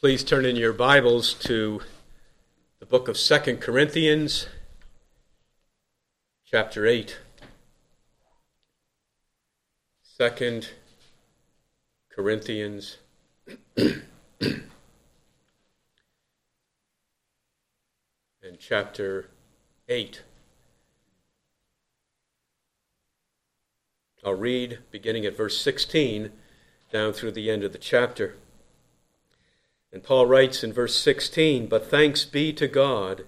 Please turn in your Bibles to the book of Second Corinthians, chapter 8. Second Corinthians and chapter 8. I'll read beginning at verse 16 down through the end of the chapter. And Paul writes in verse 16, But thanks be to God,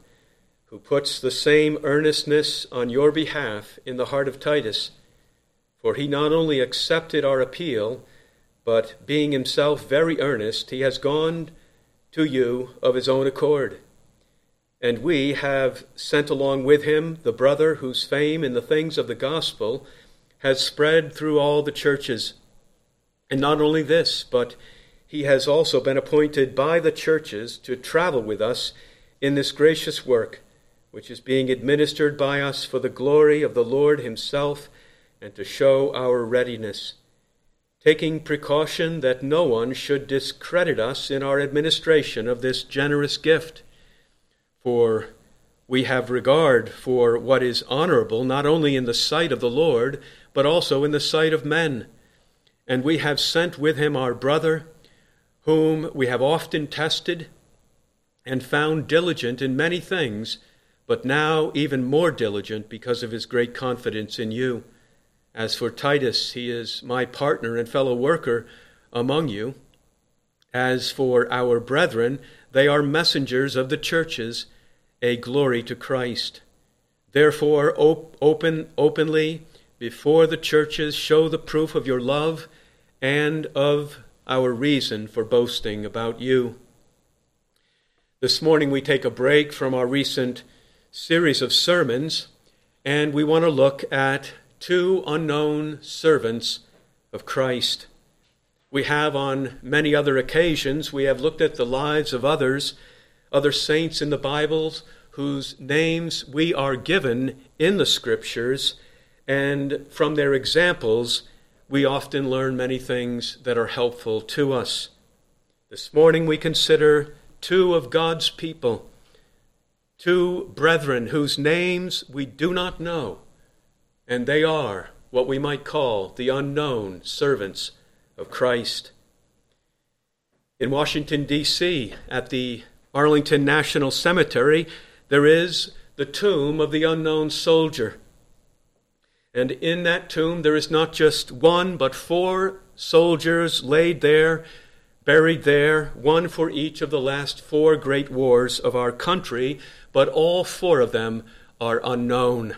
who puts the same earnestness on your behalf in the heart of Titus. For he not only accepted our appeal, but being himself very earnest, he has gone to you of his own accord. And we have sent along with him the brother whose fame in the things of the gospel has spread through all the churches. And not only this, but he has also been appointed by the churches to travel with us in this gracious work, which is being administered by us for the glory of the Lord Himself and to show our readiness, taking precaution that no one should discredit us in our administration of this generous gift. For we have regard for what is honorable not only in the sight of the Lord, but also in the sight of men. And we have sent with him our brother whom we have often tested and found diligent in many things, but now even more diligent because of his great confidence in you. As for Titus, he is my partner and fellow worker among you. As for our brethren, they are messengers of the churches, a glory to Christ. Therefore, op- open openly before the churches, show the proof of your love and of our reason for boasting about you. This morning we take a break from our recent series of sermons and we want to look at two unknown servants of Christ. We have on many other occasions, we have looked at the lives of others, other saints in the Bibles whose names we are given in the Scriptures, and from their examples, we often learn many things that are helpful to us. This morning we consider two of God's people, two brethren whose names we do not know, and they are what we might call the unknown servants of Christ. In Washington, D.C., at the Arlington National Cemetery, there is the tomb of the unknown soldier. And in that tomb, there is not just one, but four soldiers laid there, buried there, one for each of the last four great wars of our country, but all four of them are unknown.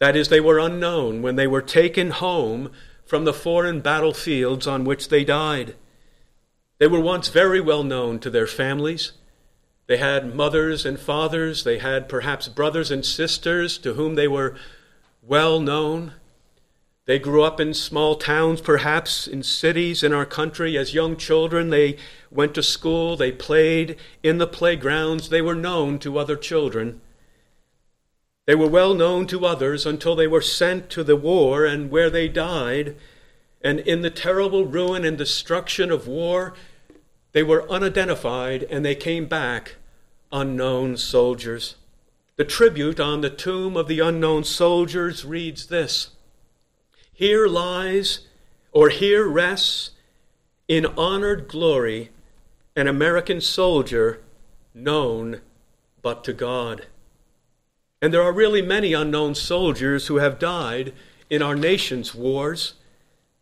That is, they were unknown when they were taken home from the foreign battlefields on which they died. They were once very well known to their families. They had mothers and fathers, they had perhaps brothers and sisters to whom they were well known. They grew up in small towns, perhaps in cities in our country. As young children, they went to school, they played in the playgrounds, they were known to other children. They were well known to others until they were sent to the war and where they died. And in the terrible ruin and destruction of war, they were unidentified and they came back unknown soldiers. The tribute on the tomb of the unknown soldiers reads this Here lies, or here rests, in honored glory, an American soldier known but to God. And there are really many unknown soldiers who have died in our nation's wars.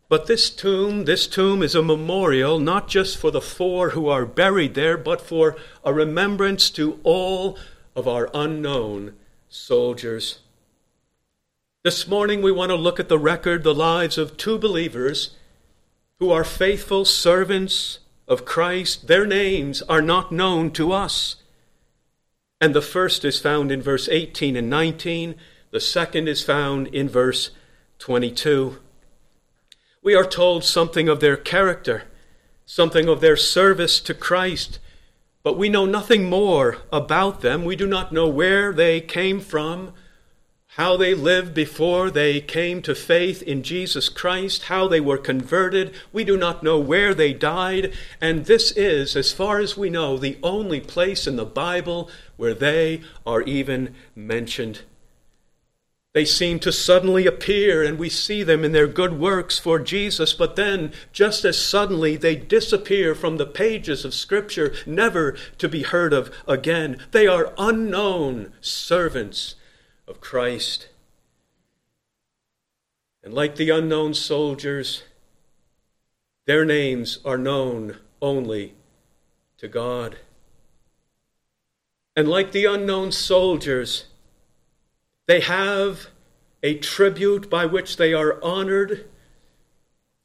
But this tomb, this tomb is a memorial not just for the four who are buried there, but for a remembrance to all of our unknown soldiers. This morning we want to look at the record, the lives of two believers who are faithful servants of Christ. Their names are not known to us. And the first is found in verse 18 and 19, the second is found in verse 22. We are told something of their character, something of their service to Christ, but we know nothing more about them. We do not know where they came from, how they lived before they came to faith in Jesus Christ, how they were converted. We do not know where they died, and this is, as far as we know, the only place in the Bible where they are even mentioned. They seem to suddenly appear, and we see them in their good works for Jesus, but then, just as suddenly, they disappear from the pages of Scripture, never to be heard of again. They are unknown servants of Christ. And like the unknown soldiers, their names are known only to God. And like the unknown soldiers, they have a tribute by which they are honored,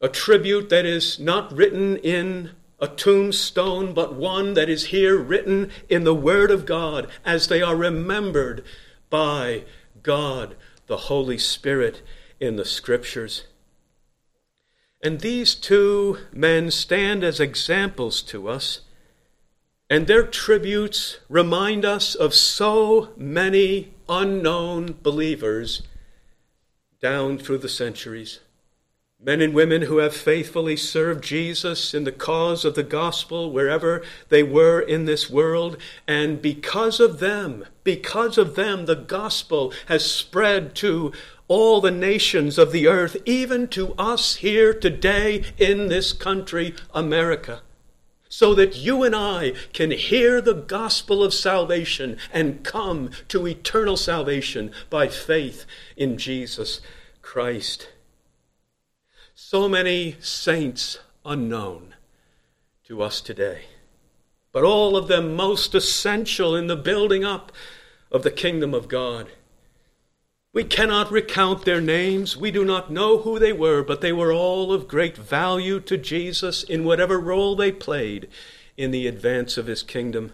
a tribute that is not written in a tombstone, but one that is here written in the Word of God as they are remembered by God, the Holy Spirit, in the Scriptures. And these two men stand as examples to us, and their tributes remind us of so many unknown believers down through the centuries men and women who have faithfully served Jesus in the cause of the gospel wherever they were in this world. And because of them, because of them, the gospel has spread to all the nations of the earth, even to us here today in this country, America. So that you and I can hear the gospel of salvation and come to eternal salvation by faith in Jesus Christ. So many saints unknown to us today, but all of them most essential in the building up of the kingdom of God. We cannot recount their names. We do not know who they were, but they were all of great value to Jesus in whatever role they played in the advance of his kingdom.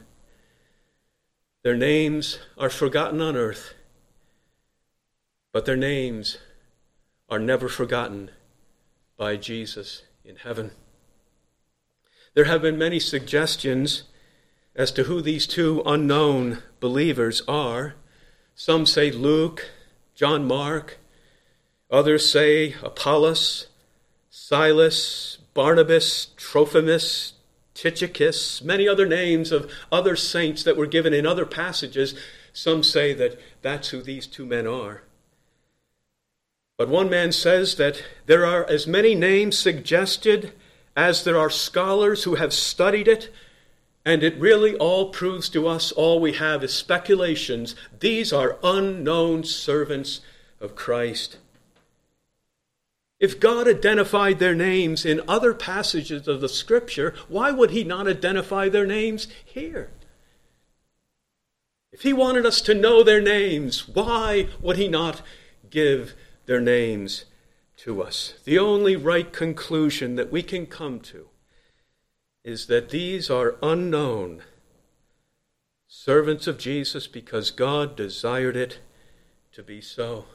Their names are forgotten on earth, but their names are never forgotten by Jesus in heaven. There have been many suggestions as to who these two unknown believers are. Some say Luke, John Mark, others say Apollos, Silas, Barnabas, Trophimus, Tychicus, many other names of other saints that were given in other passages. Some say that that's who these two men are. But one man says that there are as many names suggested as there are scholars who have studied it, and it really all proves to us all we have is speculations. These are unknown servants of Christ. If God identified their names in other passages of the Scripture, why would He not identify their names here? If He wanted us to know their names, why would He not give their names to us. The only right conclusion that we can come to is that these are unknown servants of Jesus because God desired it to be so.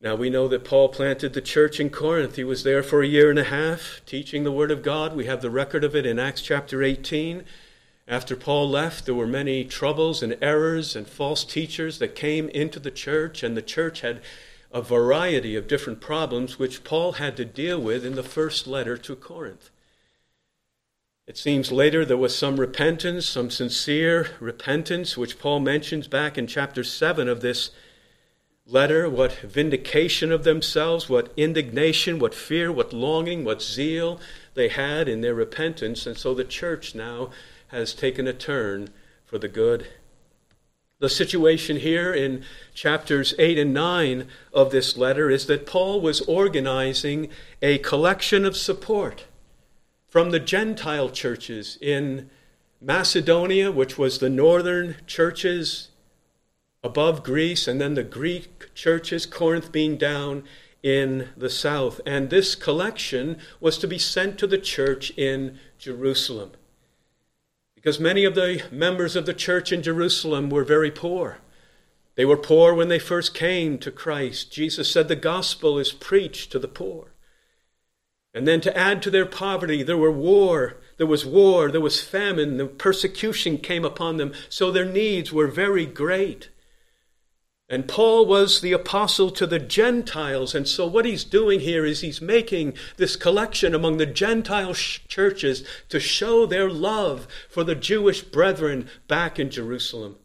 Now we know that Paul planted the church in Corinth. He was there for a year and a half teaching the Word of God. We have the record of it in Acts chapter 18. After Paul left, there were many troubles and errors and false teachers that came into the church, and the church had a variety of different problems which Paul had to deal with in the first letter to Corinth. It seems later there was some repentance, some sincere repentance, which Paul mentions back in chapter 7 of this letter what vindication of themselves, what indignation, what fear, what longing, what zeal they had in their repentance. And so the church now has taken a turn for the good. The situation here in chapters 8 and 9 of this letter is that Paul was organizing a collection of support from the Gentile churches in Macedonia, which was the northern churches above Greece, and then the Greek churches, Corinth being down in the south. And this collection was to be sent to the church in Jerusalem because many of the members of the church in Jerusalem were very poor. They were poor when they first came to Christ. Jesus said the gospel is preached to the poor. And then to add to their poverty, there were war, there was war, there was famine, the persecution came upon them, so their needs were very great. And Paul was the apostle to the Gentiles. And so, what he's doing here is he's making this collection among the Gentile sh- churches to show their love for the Jewish brethren back in Jerusalem.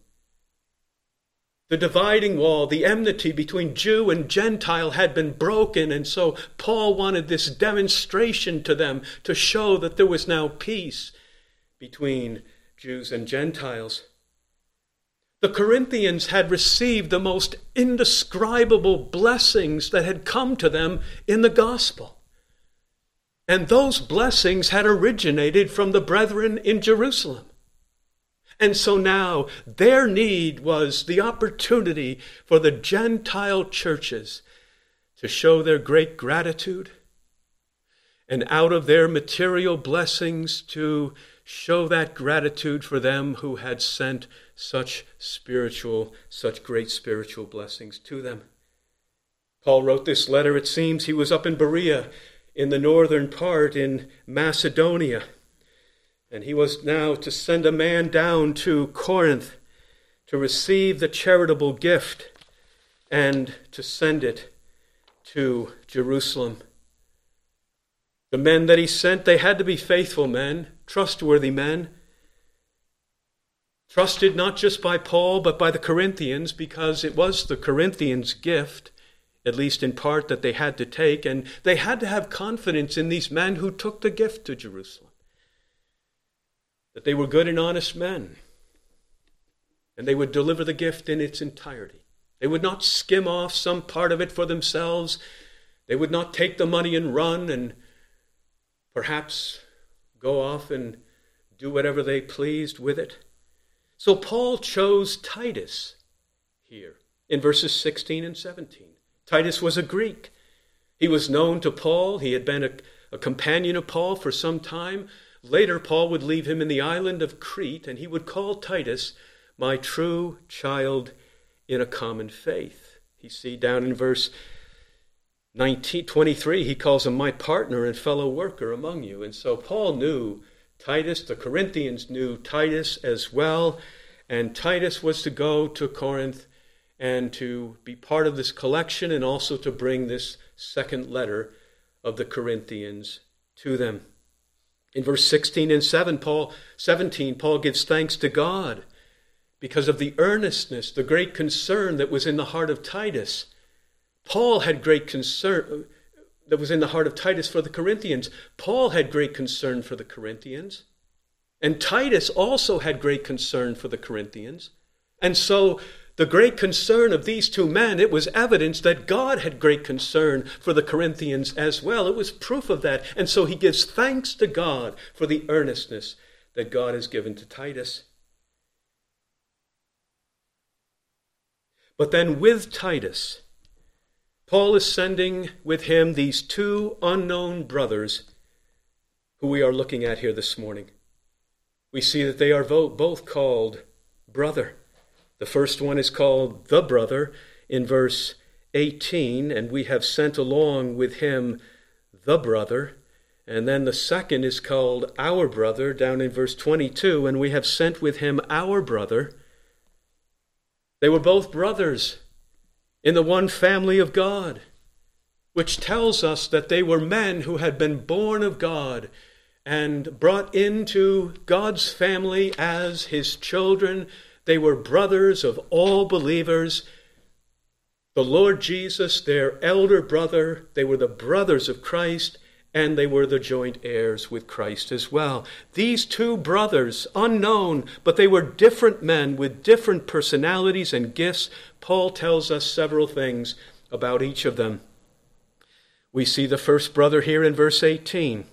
The dividing wall, the enmity between Jew and Gentile had been broken, and so Paul wanted this demonstration to them to show that there was now peace between Jews and Gentiles. The Corinthians had received the most indescribable blessings that had come to them in the gospel. And those blessings had originated from the brethren in Jerusalem. And so now their need was the opportunity for the Gentile churches to show their great gratitude and out of their material blessings to show that gratitude for them who had sent such spiritual, such great spiritual blessings to them. Paul wrote this letter, it seems he was up in Berea, in the northern part in Macedonia. And he was now to send a man down to Corinth to receive the charitable gift and to send it to Jerusalem. The men that he sent, they had to be faithful men, trustworthy men, trusted not just by Paul, but by the Corinthians, because it was the Corinthians' gift, at least in part, that they had to take, and they had to have confidence in these men who took the gift to Jerusalem. That they were good and honest men, and they would deliver the gift in its entirety. They would not skim off some part of it for themselves. They would not take the money and run and perhaps go off and do whatever they pleased with it. So Paul chose Titus here in verses 16 and 17. Titus was a Greek. He was known to Paul. He had been a, a, companion of Paul for some time. Later, Paul would leave him in the island of Crete, and he would call Titus my true child in a common faith. You see down in verse 19, 23, he calls him my partner and fellow worker among you. And so Paul knew Titus. The Corinthians knew Titus as well. And Titus was to go to Corinth and to be part of this collection and also to bring this second letter of the Corinthians to them. In verse 16 and 7, Paul, 17, Paul gives thanks to God because of the earnestness, the great concern that was in the heart of Titus. Paul had great concern, uh, that was in the heart of Titus for the Corinthians. Paul had great concern for the Corinthians. And Titus also had great concern for the Corinthians. And so, the great concern of these two men, it was evidence that God had great concern for the Corinthians as well. It was proof of that. And so he gives thanks to God for the earnestness that God has given to Titus. But then with Titus, Paul is sending with him these two unknown brothers who we are looking at here this morning. We see that they are both called brother. The first one is called the brother in verse 18, and we have sent along with him the brother. And then the second is called our brother down in verse 22, and we have sent with him our brother. They were both brothers in the one family of God, which tells us that they were men who had been born of God and brought into God's family as his children. They were brothers of all believers. The Lord Jesus, their elder brother, they were the brothers of Christ, and they were the joint heirs with Christ as well. These two brothers, unknown, but they were different men with different personalities and gifts. Paul tells us several things about each of them. We see the first brother here in verse 18.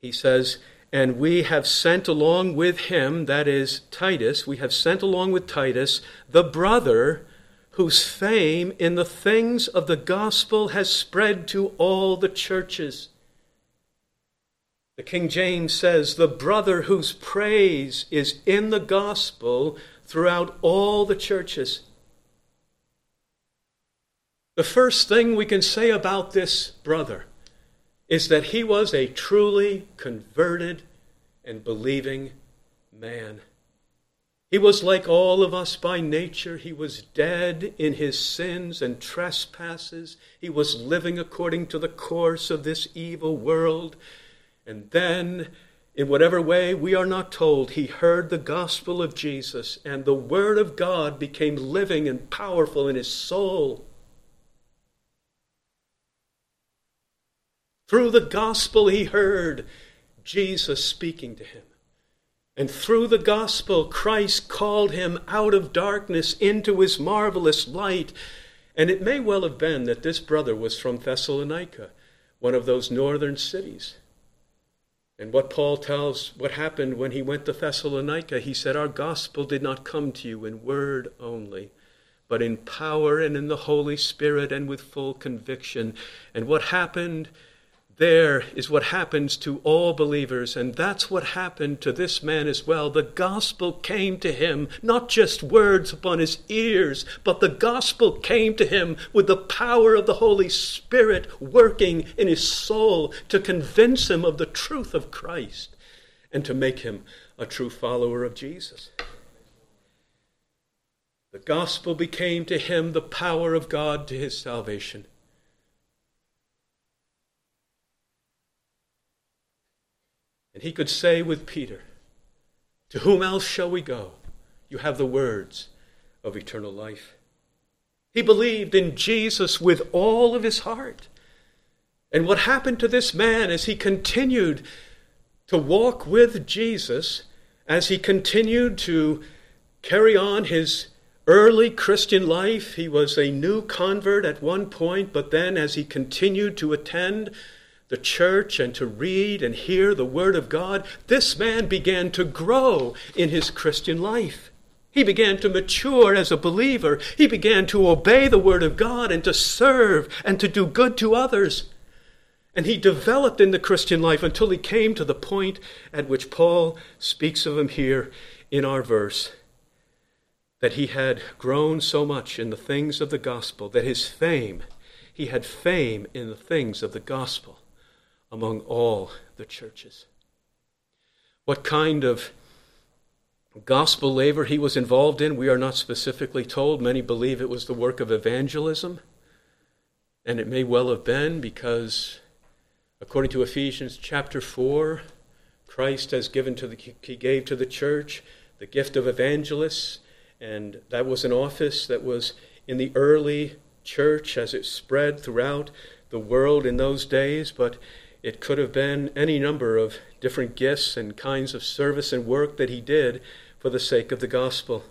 He says, And we have sent along with him, that is Titus, we have sent along with Titus, the brother whose fame in the things of the gospel has spread to all the churches. The King James says, the brother whose praise is in the gospel throughout all the churches. The first thing we can say about this brother is that he was a truly converted and believing man. He was like all of us by nature. He was dead in his sins and trespasses. He was living according to the course of this evil world. And then, in whatever way we are not told, he heard the gospel of Jesus, and the word of God became living and powerful in his soul. Through the gospel, he heard Jesus speaking to him. And through the gospel, Christ called him out of darkness into his marvelous light. And it may well have been that this brother was from Thessalonica, one of those northern cities. And what Paul tells what happened when he went to Thessalonica, he said, Our gospel did not come to you in word only, but in power and in the Holy Spirit and with full conviction. And what happened there is what happens to all believers, and that's what happened to this man as well. The gospel came to him, not just words upon his ears, but the gospel came to him with the power of the Holy Spirit working in his soul to convince him of the truth of Christ and to make him a true follower of Jesus. The gospel became to him the power of God to his salvation. And he could say with Peter, To whom else shall we go? You have the words of eternal life. He believed in Jesus with all of his heart. And what happened to this man as he continued to walk with Jesus, as he continued to carry on his early Christian life, he was a new convert at one point, but then as he continued to attend the church and to read and hear the Word of God, this man began to grow in his Christian life. He began to mature as a believer. He began to obey the Word of God and to serve and to do good to others. And he developed in the Christian life until he came to the point at which Paul speaks of him here in our verse that he had grown so much in the things of the gospel that his fame, he had fame in the things of the gospel among all the churches. What kind of gospel labor he was involved in, we are not specifically told. Many believe it was the work of evangelism. And it may well have been because, according to Ephesians chapter 4, Christ has given to the, he gave to the church the gift of evangelists, and that was an office that was in the early church as it spread throughout the world in those days, but it could have been any number of different gifts and kinds of service and work that he did for the sake of the gospel.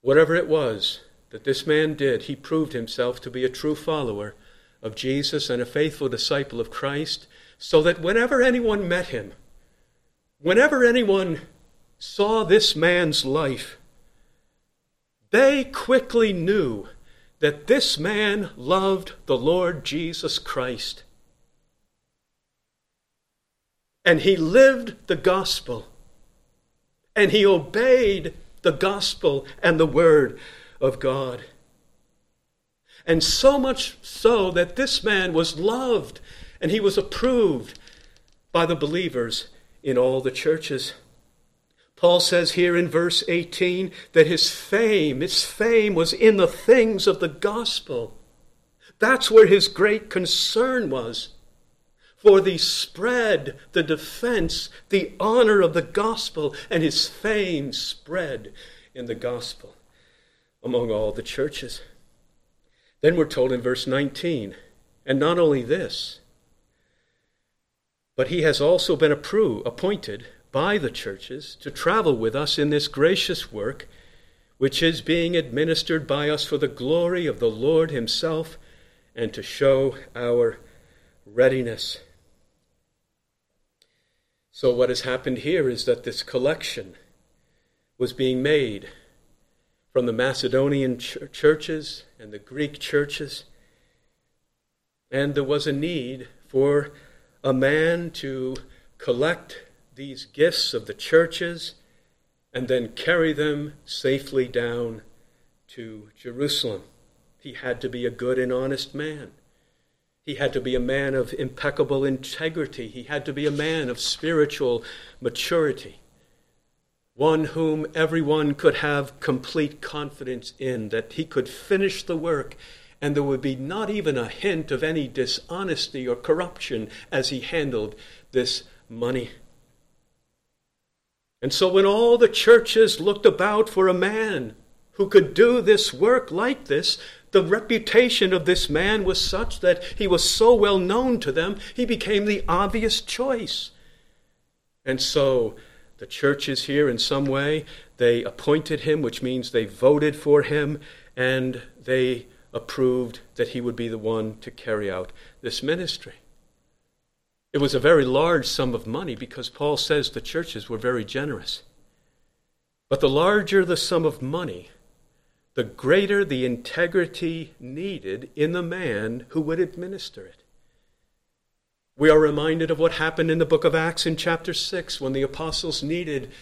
Whatever it was that this man did, he proved himself to be a true follower of Jesus and a faithful disciple of Christ, so that whenever anyone met him, whenever anyone saw this man's life, they quickly knew that this man loved the Lord Jesus Christ and he lived the gospel. And he obeyed the gospel and the word of God. And so much so that this man was loved and he was approved by the believers in all the churches. Paul says here in verse 18 that his fame, his fame was in the things of the gospel. That's where his great concern was for the spread, the defense, the honor of the gospel, and his fame spread in the gospel among all the churches. Then we're told in verse 19, and not only this, but he has also been approved, appointed by the churches to travel with us in this gracious work, which is being administered by us for the glory of the Lord Himself and to show our readiness. So, what has happened here is that this collection was being made from the Macedonian ch- churches and the Greek churches, and there was a need for a man to collect these gifts of the churches and then carry them safely down to Jerusalem. He had to be a good and honest man. He had to be a man of impeccable integrity. He had to be a man of spiritual maturity. one whom everyone could have complete confidence in, that he could finish the work, and there would be not even a hint of any dishonesty or corruption as he handled this money. And so when all the churches looked about for a man who could do this work like this, the reputation of this man was such that he was so well known to them, he became the obvious choice. And so the churches here, in some way, they appointed him, which means they voted for him, and they approved that he would be the one to carry out this ministry. It was a very large sum of money because Paul says the churches were very generous. But the larger the sum of money, the greater the integrity needed in the man who would administer it. We are reminded of what happened in the book of Acts in chapter 6 when the apostles needed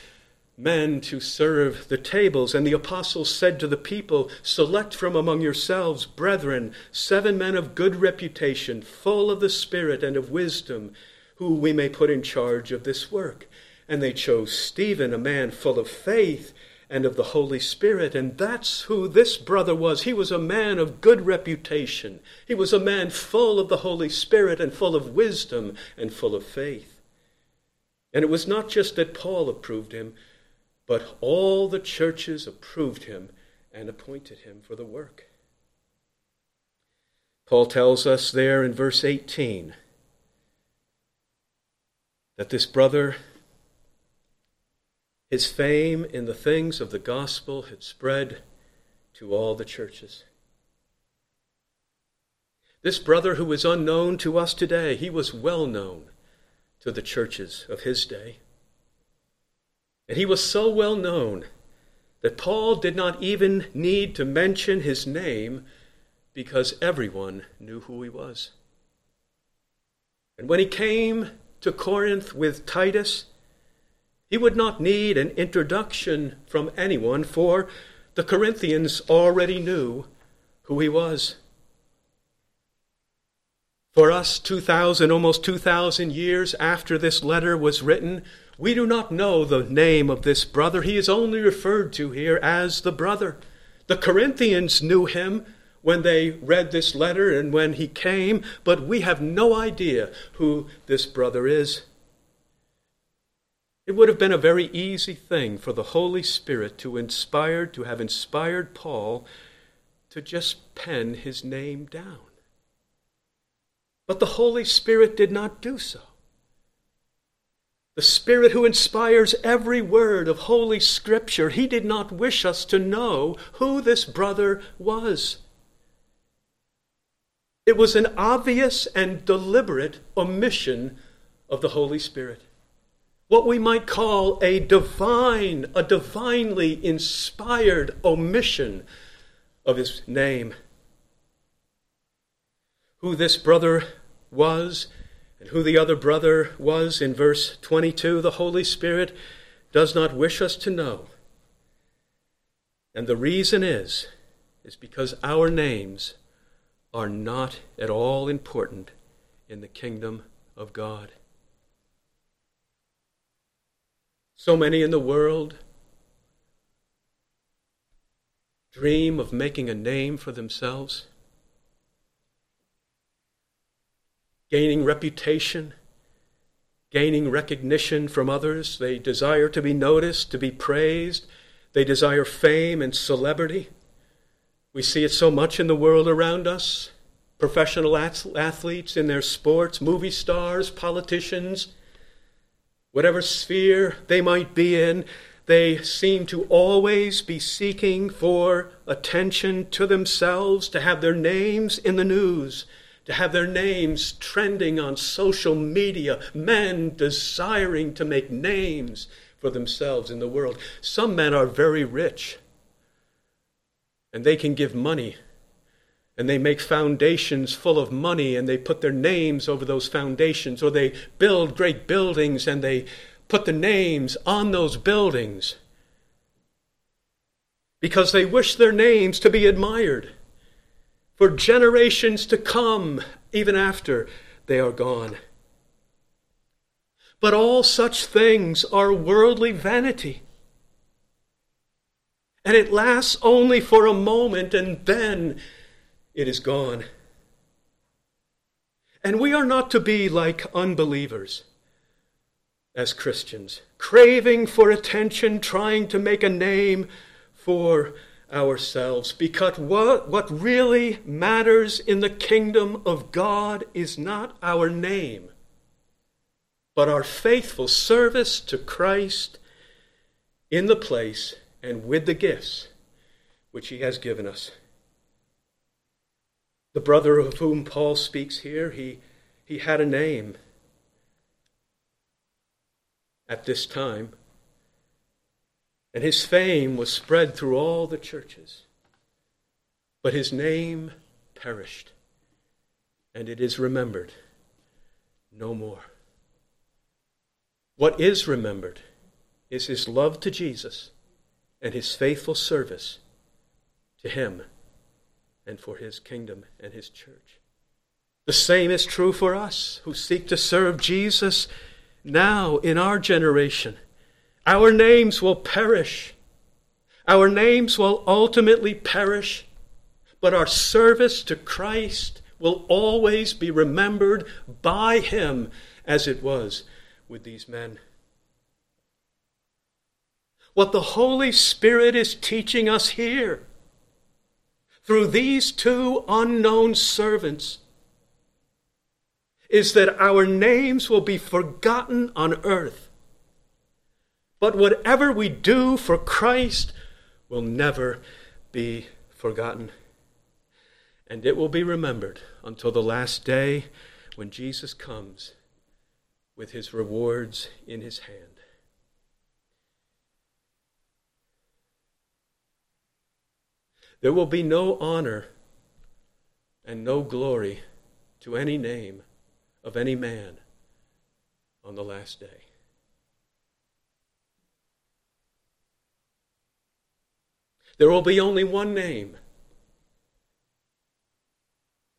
men to serve the tables. And the apostles said to the people, Select from among yourselves, brethren, seven men of good reputation, full of the Spirit and of wisdom, who we may put in charge of this work. And they chose Stephen, a man full of faith and of the Holy Spirit. And that's who this brother was. He was a man of good reputation. He was a man full of the Holy Spirit and full of wisdom and full of faith. And it was not just that Paul approved him, but all the churches approved him and appointed him for the work. Paul tells us there in verse 18 that this brother, his fame in the things of the gospel had spread to all the churches. This brother who is unknown to us today, he was well known to the churches of his day. And he was so well known that Paul did not even need to mention his name because everyone knew who he was. And when he came to Corinth with Titus, he would not need an introduction from anyone, for the Corinthians already knew who he was. For us, 2,000, almost 2,000 years after this letter was written, we do not know the name of this brother. He is only referred to here as the brother. The Corinthians knew him when they read this letter and when he came, but we have no idea who this brother is. It would have been a very easy thing for the Holy Spirit to inspire to have inspired Paul to just pen his name down. But the Holy Spirit did not do so the Spirit who inspires every word of Holy Scripture, he did not wish us to know who this brother was. It was an obvious and deliberate omission of the Holy Spirit. What we might call a divine, a divinely inspired omission of his name. Who this brother was and who the other brother was in verse 22, the Holy Spirit does not wish us to know. And the reason is, is because our names are not at all important in the kingdom of God. So many in the world dream of making a name for themselves. gaining reputation, gaining recognition from others. They desire to be noticed, to be praised. They desire fame and celebrity. We see it so much in the world around us. Professional athletes in their sports, movie stars, politicians, whatever sphere they might be in, they seem to always be seeking for attention to themselves, to have their names in the news, to have their names trending on social media, men desiring to make names for themselves in the world. Some men are very rich and they can give money and they make foundations full of money and they put their names over those foundations or they build great buildings and they put the names on those buildings because they wish their names to be admired for generations to come, even after they are gone. But all such things are worldly vanity. And it lasts only for a moment, and then it is gone. And we are not to be like unbelievers as Christians, craving for attention, trying to make a name for ourselves. Because what, what really matters in the kingdom of God is not our name, but our faithful service to Christ in the place and with the gifts which he has given us. The brother of whom Paul speaks here, he, he had a name at this time, and his fame was spread through all the churches. But his name perished, and it is remembered no more. What is remembered is his love to Jesus and his faithful service to him and for his kingdom and his church. The same is true for us who seek to serve Jesus now in our generation. Our names will perish. Our names will ultimately perish, but our service to Christ will always be remembered by him as it was with these men. What the Holy Spirit is teaching us here through these two unknown servants is that our names will be forgotten on earth. But whatever we do for Christ will never be forgotten. And it will be remembered until the last day when Jesus comes with his rewards in his hand. There will be no honor and no glory to any name of any man on the last day. There will be only one name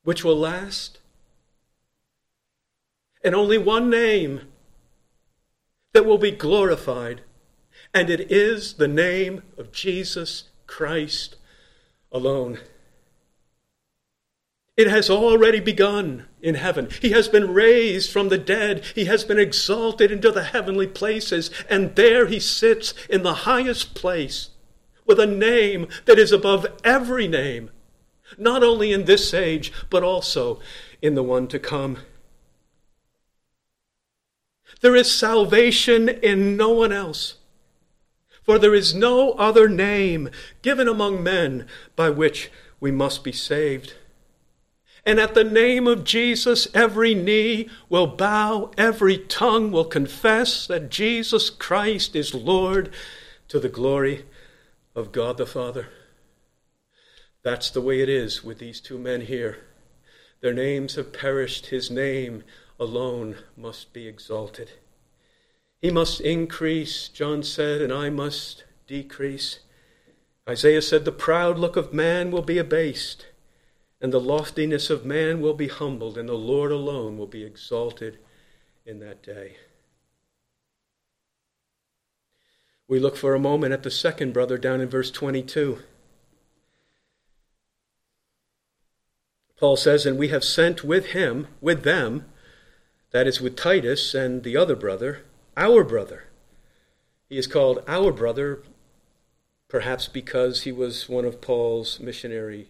which will last, and only one name that will be glorified, and it is the name of Jesus Christ alone. It has already begun in heaven. He has been raised from the dead. He has been exalted into the heavenly places. And there he sits in the highest place with a name that is above every name, not only in this age, but also in the one to come. There is salvation in no one else. For there is no other name given among men by which we must be saved. And at the name of Jesus, every knee will bow, every tongue will confess that Jesus Christ is Lord to the glory of God the Father. That's the way it is with these two men here. Their names have perished, his name alone must be exalted. He must increase, John said, and I must decrease. Isaiah said, The proud look of man will be abased and the loftiness of man will be humbled, and the Lord alone will be exalted in that day. We look for a moment at the second brother down in verse 22. Paul says, And we have sent with him, with them, that is, with Titus and the other brother, our brother. He is called our brother, perhaps because he was one of Paul's missionary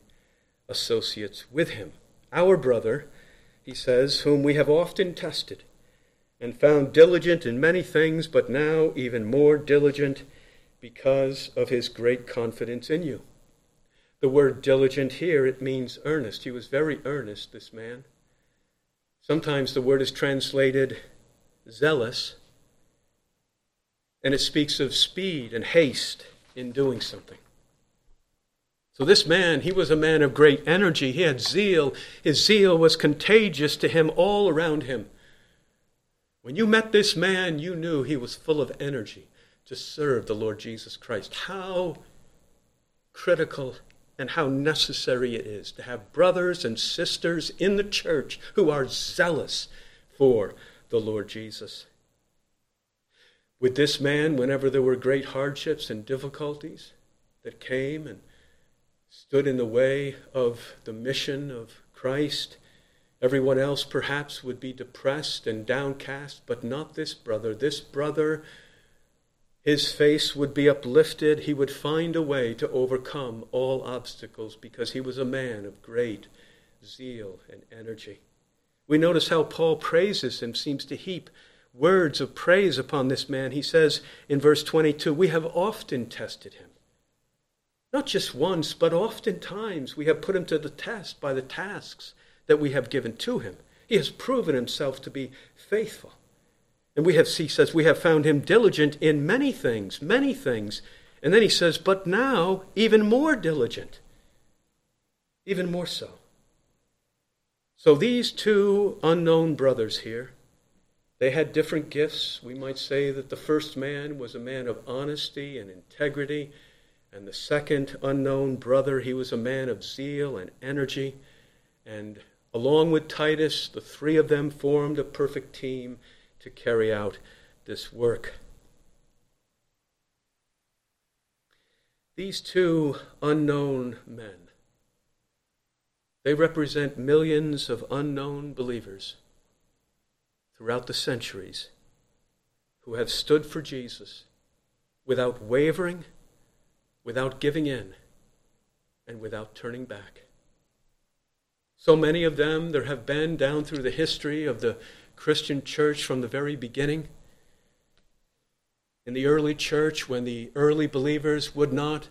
associates with him. Our brother, he says, whom we have often tested and found diligent in many things, but now even more diligent because of his great confidence in you. The word diligent here, it means earnest. He was very earnest, this man. Sometimes the word is translated zealous, and it speaks of speed and haste in doing something. So, this man, he was a man of great energy. He had zeal. His zeal was contagious to him all around him. When you met this man, you knew he was full of energy to serve the Lord Jesus Christ. How critical and how necessary it is to have brothers and sisters in the church who are zealous for the Lord Jesus. With this man, whenever there were great hardships and difficulties, that came and stood in the way of the mission of Christ. Everyone else perhaps would be depressed and downcast, but not this brother. This brother, his face would be uplifted. He would find a way to overcome all obstacles because he was a man of great zeal and energy. We notice how Paul praises him, seems to heap words of praise upon this man. He says in verse 22 We have often tested him. Not just once, but oftentimes we have put him to the test by the tasks that we have given to him. He has proven himself to be faithful. And we have, he says, we have found him diligent in many things, many things. And then he says, but now even more diligent, even more so. So these two unknown brothers here, they had different gifts. We might say that the first man was a man of honesty and integrity, and the second unknown brother, he was a man of zeal and energy. And along with Titus, the three of them formed a perfect team to carry out this work. These two unknown men, they represent millions of unknown believers throughout the centuries who have stood for Jesus without wavering, without giving in, and without turning back. So many of them there have been down through the history of the Christian church from the very beginning. In the early church, when the early believers would not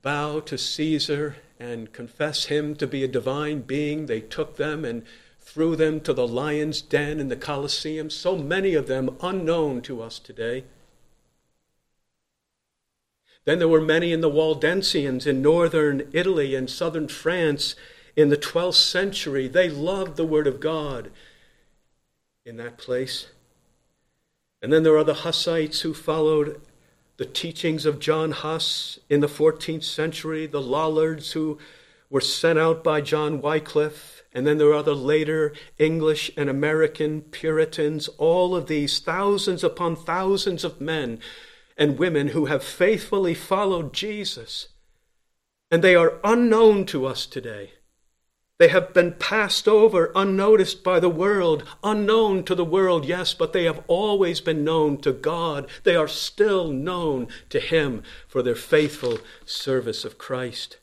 bow to Caesar and confess him to be a divine being, they took them and threw them to the lion's den in the Colosseum, so many of them unknown to us today. Then there were many in the Waldensians in northern Italy and southern France in the 12th century. They loved the Word of God in that place. And then there are the Hussites who followed the teachings of John Huss in the 14th century, the Lollards who were sent out by John Wycliffe and then there are the later English and American Puritans, all of these thousands upon thousands of men and women who have faithfully followed Jesus. And they are unknown to us today. They have been passed over, unnoticed by the world, unknown to the world, yes, but they have always been known to God. They are still known to Him for their faithful service of Christ.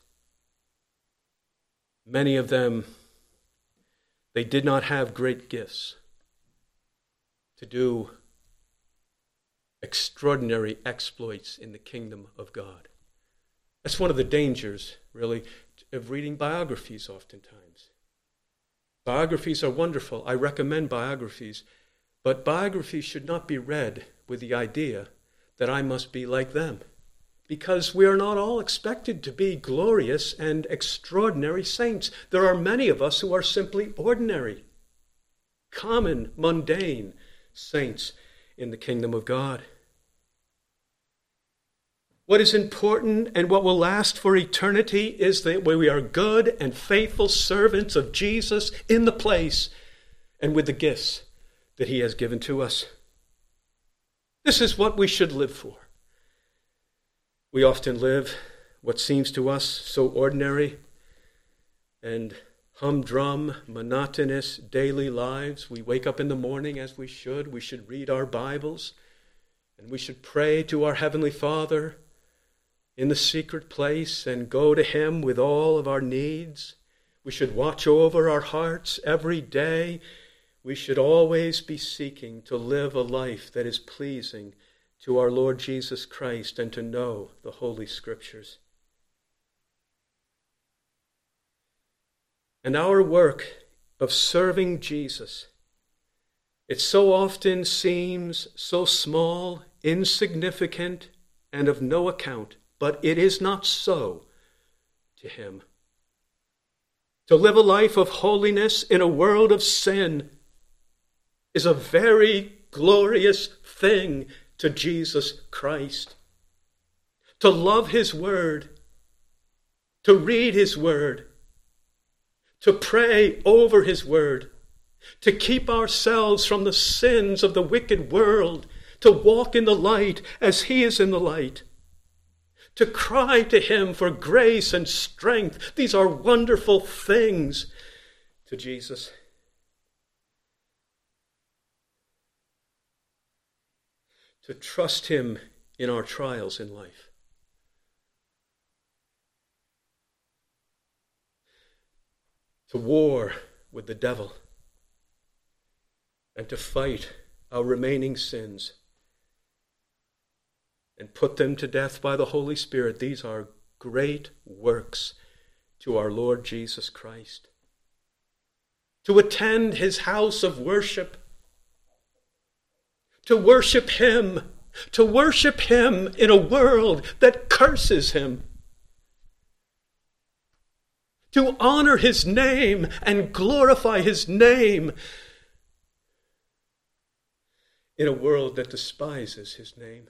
Many of them they did not have great gifts to do extraordinary exploits in the kingdom of God. That's one of the dangers, really, of reading biographies oftentimes. Biographies are wonderful. I recommend biographies. But biographies should not be read with the idea that I must be like them because we are not all expected to be glorious and extraordinary saints. There are many of us who are simply ordinary, common, mundane saints in the kingdom of God. What is important and what will last for eternity is that we are good and faithful servants of Jesus in the place and with the gifts that he has given to us. This is what we should live for. We often live what seems to us so ordinary and humdrum, monotonous daily lives. We wake up in the morning as we should. We should read our Bibles and we should pray to our Heavenly Father in the secret place and go to Him with all of our needs. We should watch over our hearts every day. We should always be seeking to live a life that is pleasing to our Lord Jesus Christ and to know the Holy Scriptures. And our work of serving Jesus, it so often seems so small, insignificant, and of no account, but it is not so to Him. To live a life of holiness in a world of sin is a very glorious thing to Jesus Christ, to love His Word, to read His Word, to pray over His Word, to keep ourselves from the sins of the wicked world, to walk in the light as He is in the light, to cry to Him for grace and strength. These are wonderful things to Jesus. To trust Him in our trials in life. To war with the devil and to fight our remaining sins and put them to death by the Holy Spirit. These are great works to our Lord Jesus Christ. To attend his house of worship, to worship him, to worship him in a world that curses him, to honor his name and glorify his name in a world that despises his name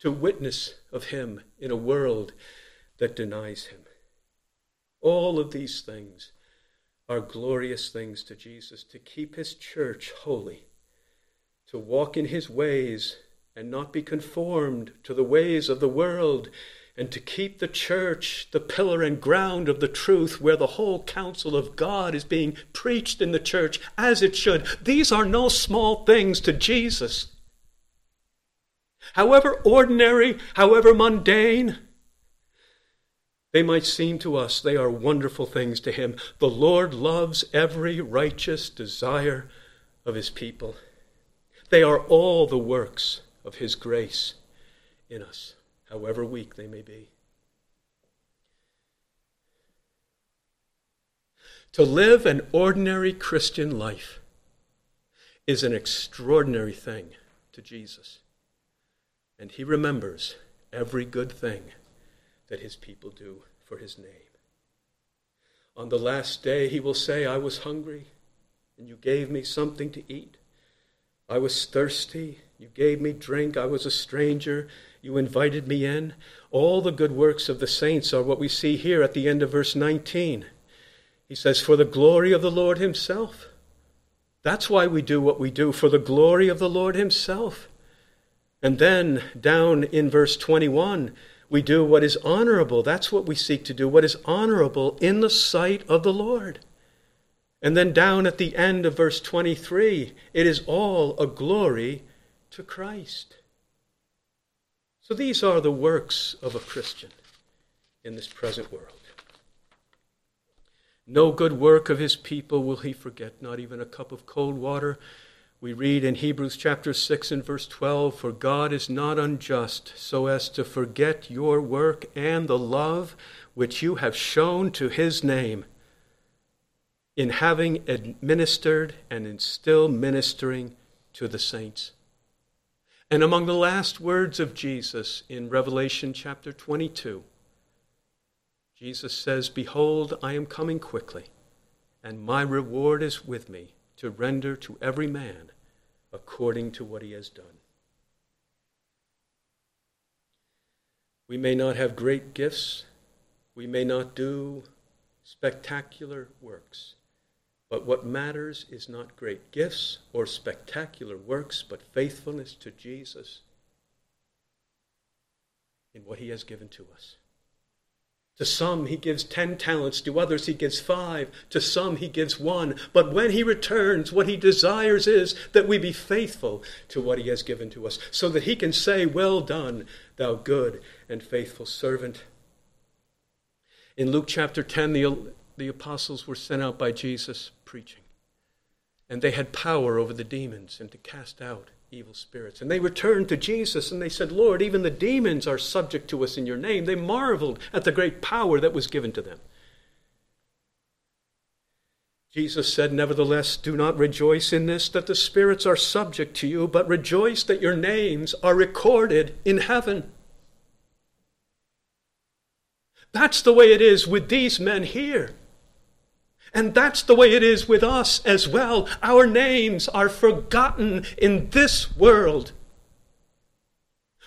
to witness of him in a world that denies him. All of these things are glorious things to Jesus to keep his church holy, to walk in his ways and not be conformed to the ways of the world, and to keep the church the pillar and ground of the truth where the whole counsel of God is being preached in the church as it should. These are no small things to Jesus however ordinary, however mundane, they might seem to us, they are wonderful things to him. The Lord loves every righteous desire of his people. They are all the works of his grace in us, however weak they may be. To live an ordinary Christian life is an extraordinary thing to Jesus and he remembers every good thing that his people do for his name. On the last day, he will say, I was hungry, and you gave me something to eat. I was thirsty, you gave me drink. I was a stranger, you invited me in. All the good works of the saints are what we see here at the end of verse 19. He says, For the glory of the Lord Himself. That's why we do what we do, for the glory of the Lord Himself. And then down in verse 21, we do what is honorable. That's what we seek to do, what is honorable in the sight of the Lord. And then down at the end of verse 23, it is all a glory to Christ. So these are the works of a Christian in this present world. No good work of his people will he forget, not even a cup of cold water we read in Hebrews chapter 6 and verse 12 For God is not unjust so as to forget your work and the love which you have shown to his name in having administered and in still ministering to the saints. And among the last words of Jesus in Revelation chapter 22, Jesus says, Behold, I am coming quickly, and my reward is with me to render to every man according to what he has done. We may not have great gifts, we may not do spectacular works, but what matters is not great gifts or spectacular works, but faithfulness to Jesus in what he has given to us. To some he gives ten talents, to others he gives five, to some he gives one. But when he returns, what he desires is that we be faithful to what he has given to us, so that he can say, Well done, thou good and faithful servant. In Luke chapter 10, the, the apostles were sent out by Jesus preaching, and they had power over the demons and to cast out evil spirits. And they returned to Jesus and they said, Lord, even the demons are subject to us in your name. They marveled at the great power that was given to them. Jesus said, Nevertheless, do not rejoice in this that the spirits are subject to you, but rejoice that your names are recorded in heaven. That's the way it is with these men here. And that's the way it is with us as well. Our names are forgotten in this world.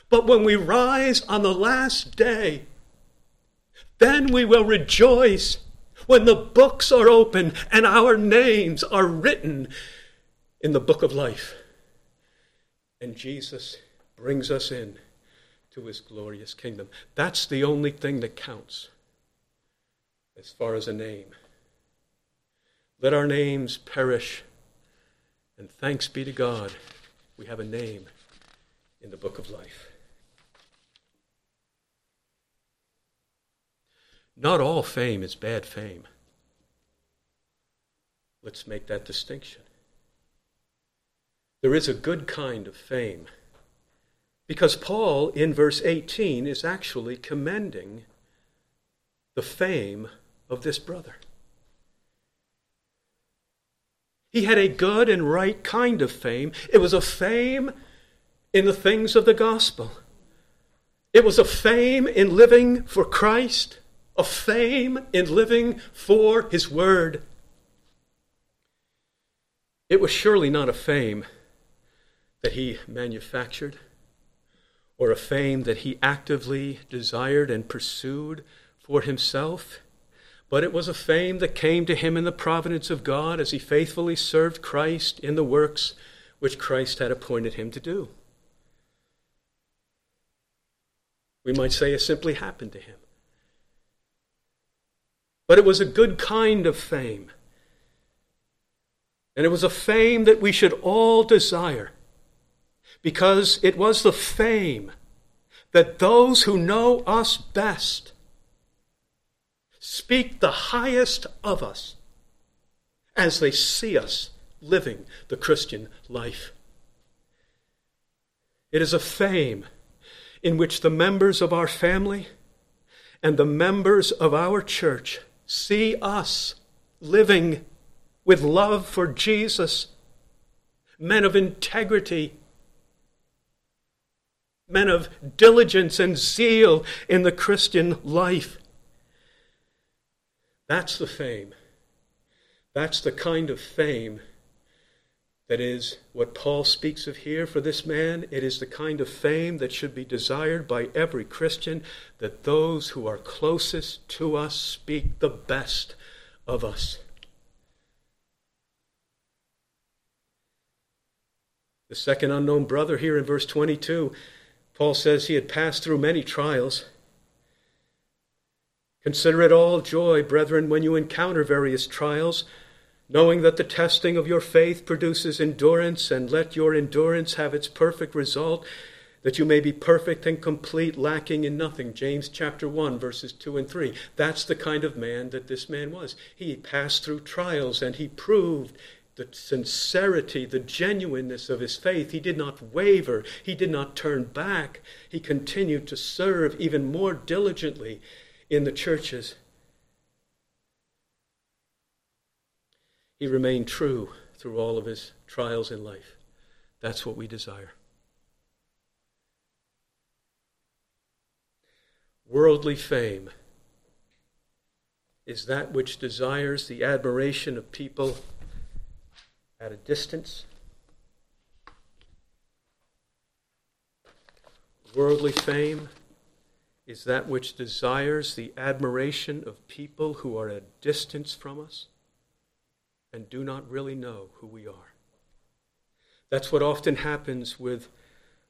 But when we rise on the last day, then we will rejoice when the books are open and our names are written in the book of life. And Jesus brings us in to his glorious kingdom. That's the only thing that counts as far as a name. Let our names perish, and thanks be to God, we have a name in the book of life. Not all fame is bad fame. Let's make that distinction. There is a good kind of fame. Because Paul, in verse 18, is actually commending the fame of this brother. He had a good and right kind of fame. It was a fame in the things of the gospel. It was a fame in living for Christ, a fame in living for his word. It was surely not a fame that he manufactured or a fame that he actively desired and pursued for himself, but it was a fame that came to him in the providence of God as he faithfully served Christ in the works which Christ had appointed him to do. We might say it simply happened to him. But it was a good kind of fame. And it was a fame that we should all desire because it was the fame that those who know us best speak the highest of us as they see us living the Christian life. It is a fame in which the members of our family and the members of our church see us living with love for Jesus, men of integrity, men of diligence and zeal in the Christian life. That's the fame. That's the kind of fame that is what Paul speaks of here for this man. It is the kind of fame that should be desired by every Christian, that those who are closest to us speak the best of us. The second unknown brother here in verse 22, Paul says he had passed through many trials. Consider it all joy, brethren, when you encounter various trials knowing that the testing of your faith produces endurance, and let your endurance have its perfect result, that you may be perfect and complete, lacking in nothing. James chapter 1, verses 2 and 3. That's the kind of man that this man was. He passed through trials and he proved the sincerity, the genuineness of his faith. He did not waver, he did not turn back. He continued to serve even more diligently in the churches He remained true through all of his trials in life. That's what we desire. Worldly fame is that which desires the admiration of people at a distance. Worldly fame is that which desires the admiration of people who are at a distance from us and do not really know who we are. That's what often happens with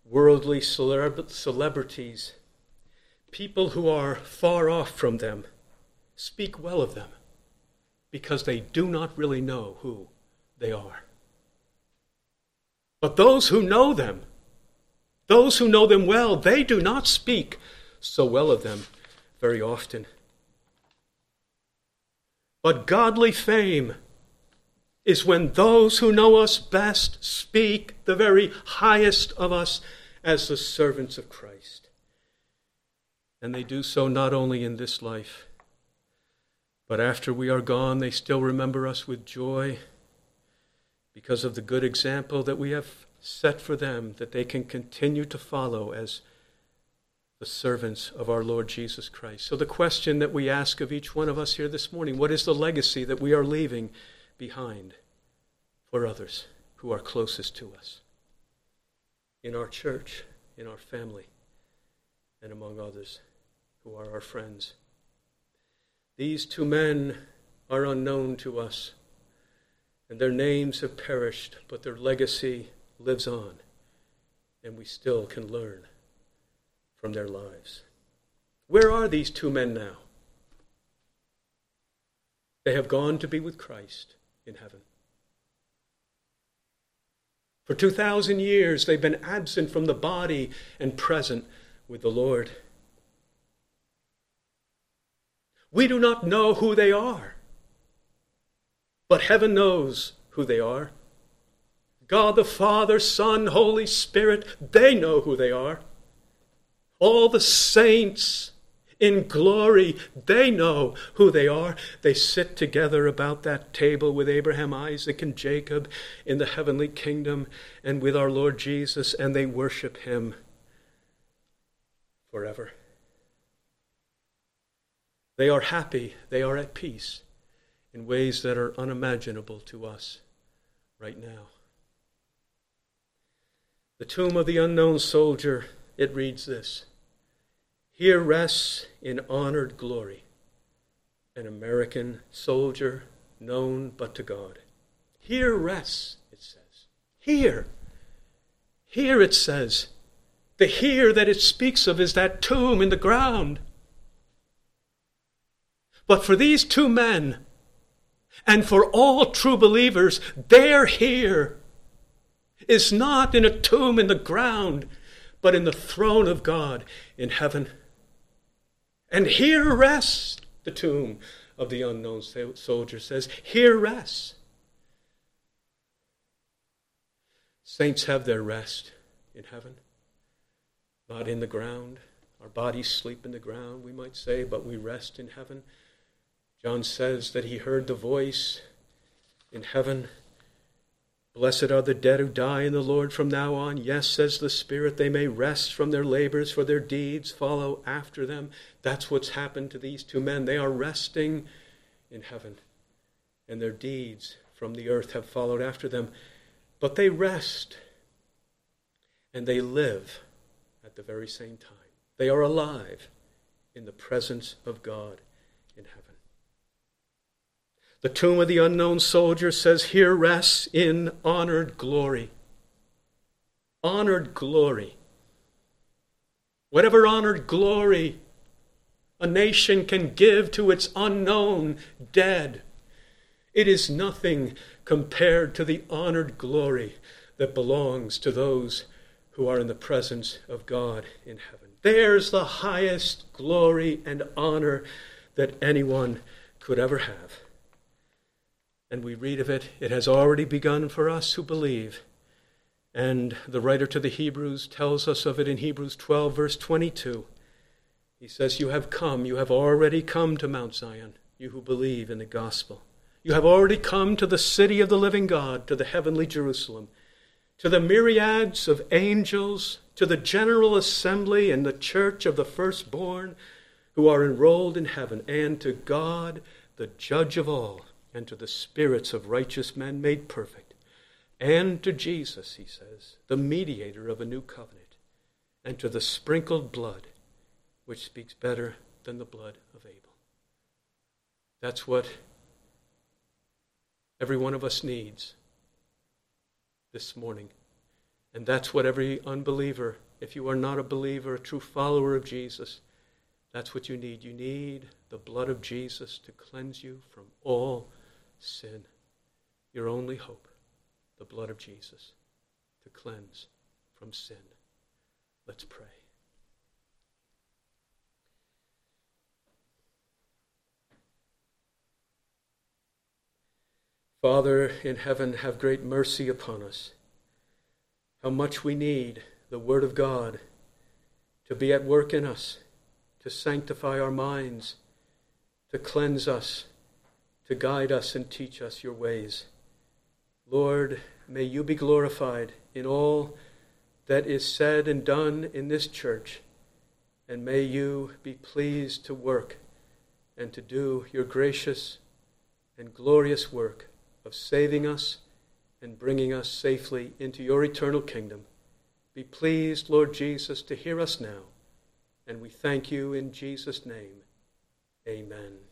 worldly celeb- celebrities. People who are far off from them speak well of them because they do not really know who they are. But those who know them, those who know them well, they do not speak so well of them very often. But godly fame is when those who know us best speak the very highest of us as the servants of Christ. And they do so not only in this life, but after we are gone, they still remember us with joy because of the good example that we have set for them that they can continue to follow as the servants of our Lord Jesus Christ. So, the question that we ask of each one of us here this morning what is the legacy that we are leaving? behind for others who are closest to us in our church, in our family, and among others who are our friends. These two men are unknown to us, and their names have perished, but their legacy lives on, and we still can learn from their lives. Where are these two men now? They have gone to be with Christ in heaven. For 2,000 years, they've been absent from the body and present with the Lord. We do not know who they are, but heaven knows who they are. God the Father, Son, Holy Spirit, they know who they are. All the saints in glory, they know who they are. They sit together about that table with Abraham, Isaac, and Jacob in the heavenly kingdom and with our Lord Jesus, and they worship him forever. They are happy, they are at peace in ways that are unimaginable to us right now. The tomb of the unknown soldier, it reads this Here rests in honored glory an American soldier known but to God. Here rests, it says. Here. Here it says. The here that it speaks of is that tomb in the ground. But for these two men, and for all true believers, their here is not in a tomb in the ground, but in the throne of God in heaven. And here rests the tomb of the unknown soldier, says, Here rests. Saints have their rest in heaven, not in the ground. Our bodies sleep in the ground, we might say, but we rest in heaven. John says that he heard the voice in heaven Blessed are the dead who die in the Lord from now on. Yes, says the Spirit, they may rest from their labors, for their deeds follow after them. That's what's happened to these two men. They are resting in heaven, and their deeds from the earth have followed after them. But they rest, and they live at the very same time. They are alive in the presence of God. The tomb of the unknown soldier says, Here rests in honored glory. Honored glory. Whatever honored glory a nation can give to its unknown dead, it is nothing compared to the honored glory that belongs to those who are in the presence of God in heaven. There's the highest glory and honor that anyone could ever have and we read of it. It has already begun for us who believe. And the writer to the Hebrews tells us of it in Hebrews 12, verse 22. He says, You have come, you have already come to Mount Zion, you who believe in the gospel. You have already come to the city of the living God, to the heavenly Jerusalem, to the myriads of angels, to the general assembly and the church of the firstborn who are enrolled in heaven, and to God, the judge of all and to the spirits of righteous men made perfect, and to Jesus, he says, the mediator of a new covenant, and to the sprinkled blood, which speaks better than the blood of Abel. That's what every one of us needs this morning. And that's what every unbeliever, if you are not a believer, a true follower of Jesus, that's what you need. You need the blood of Jesus to cleanse you from all sin. Your only hope, the blood of Jesus, to cleanse from sin. Let's pray. Father in heaven, have great mercy upon us. How much we need the Word of God to be at work in us, to sanctify our minds, to cleanse us to guide us and teach us your ways. Lord, may you be glorified in all that is said and done in this church, and may you be pleased to work and to do your gracious and glorious work of saving us and bringing us safely into your eternal kingdom. Be pleased, Lord Jesus, to hear us now, and we thank you in Jesus' name. Amen.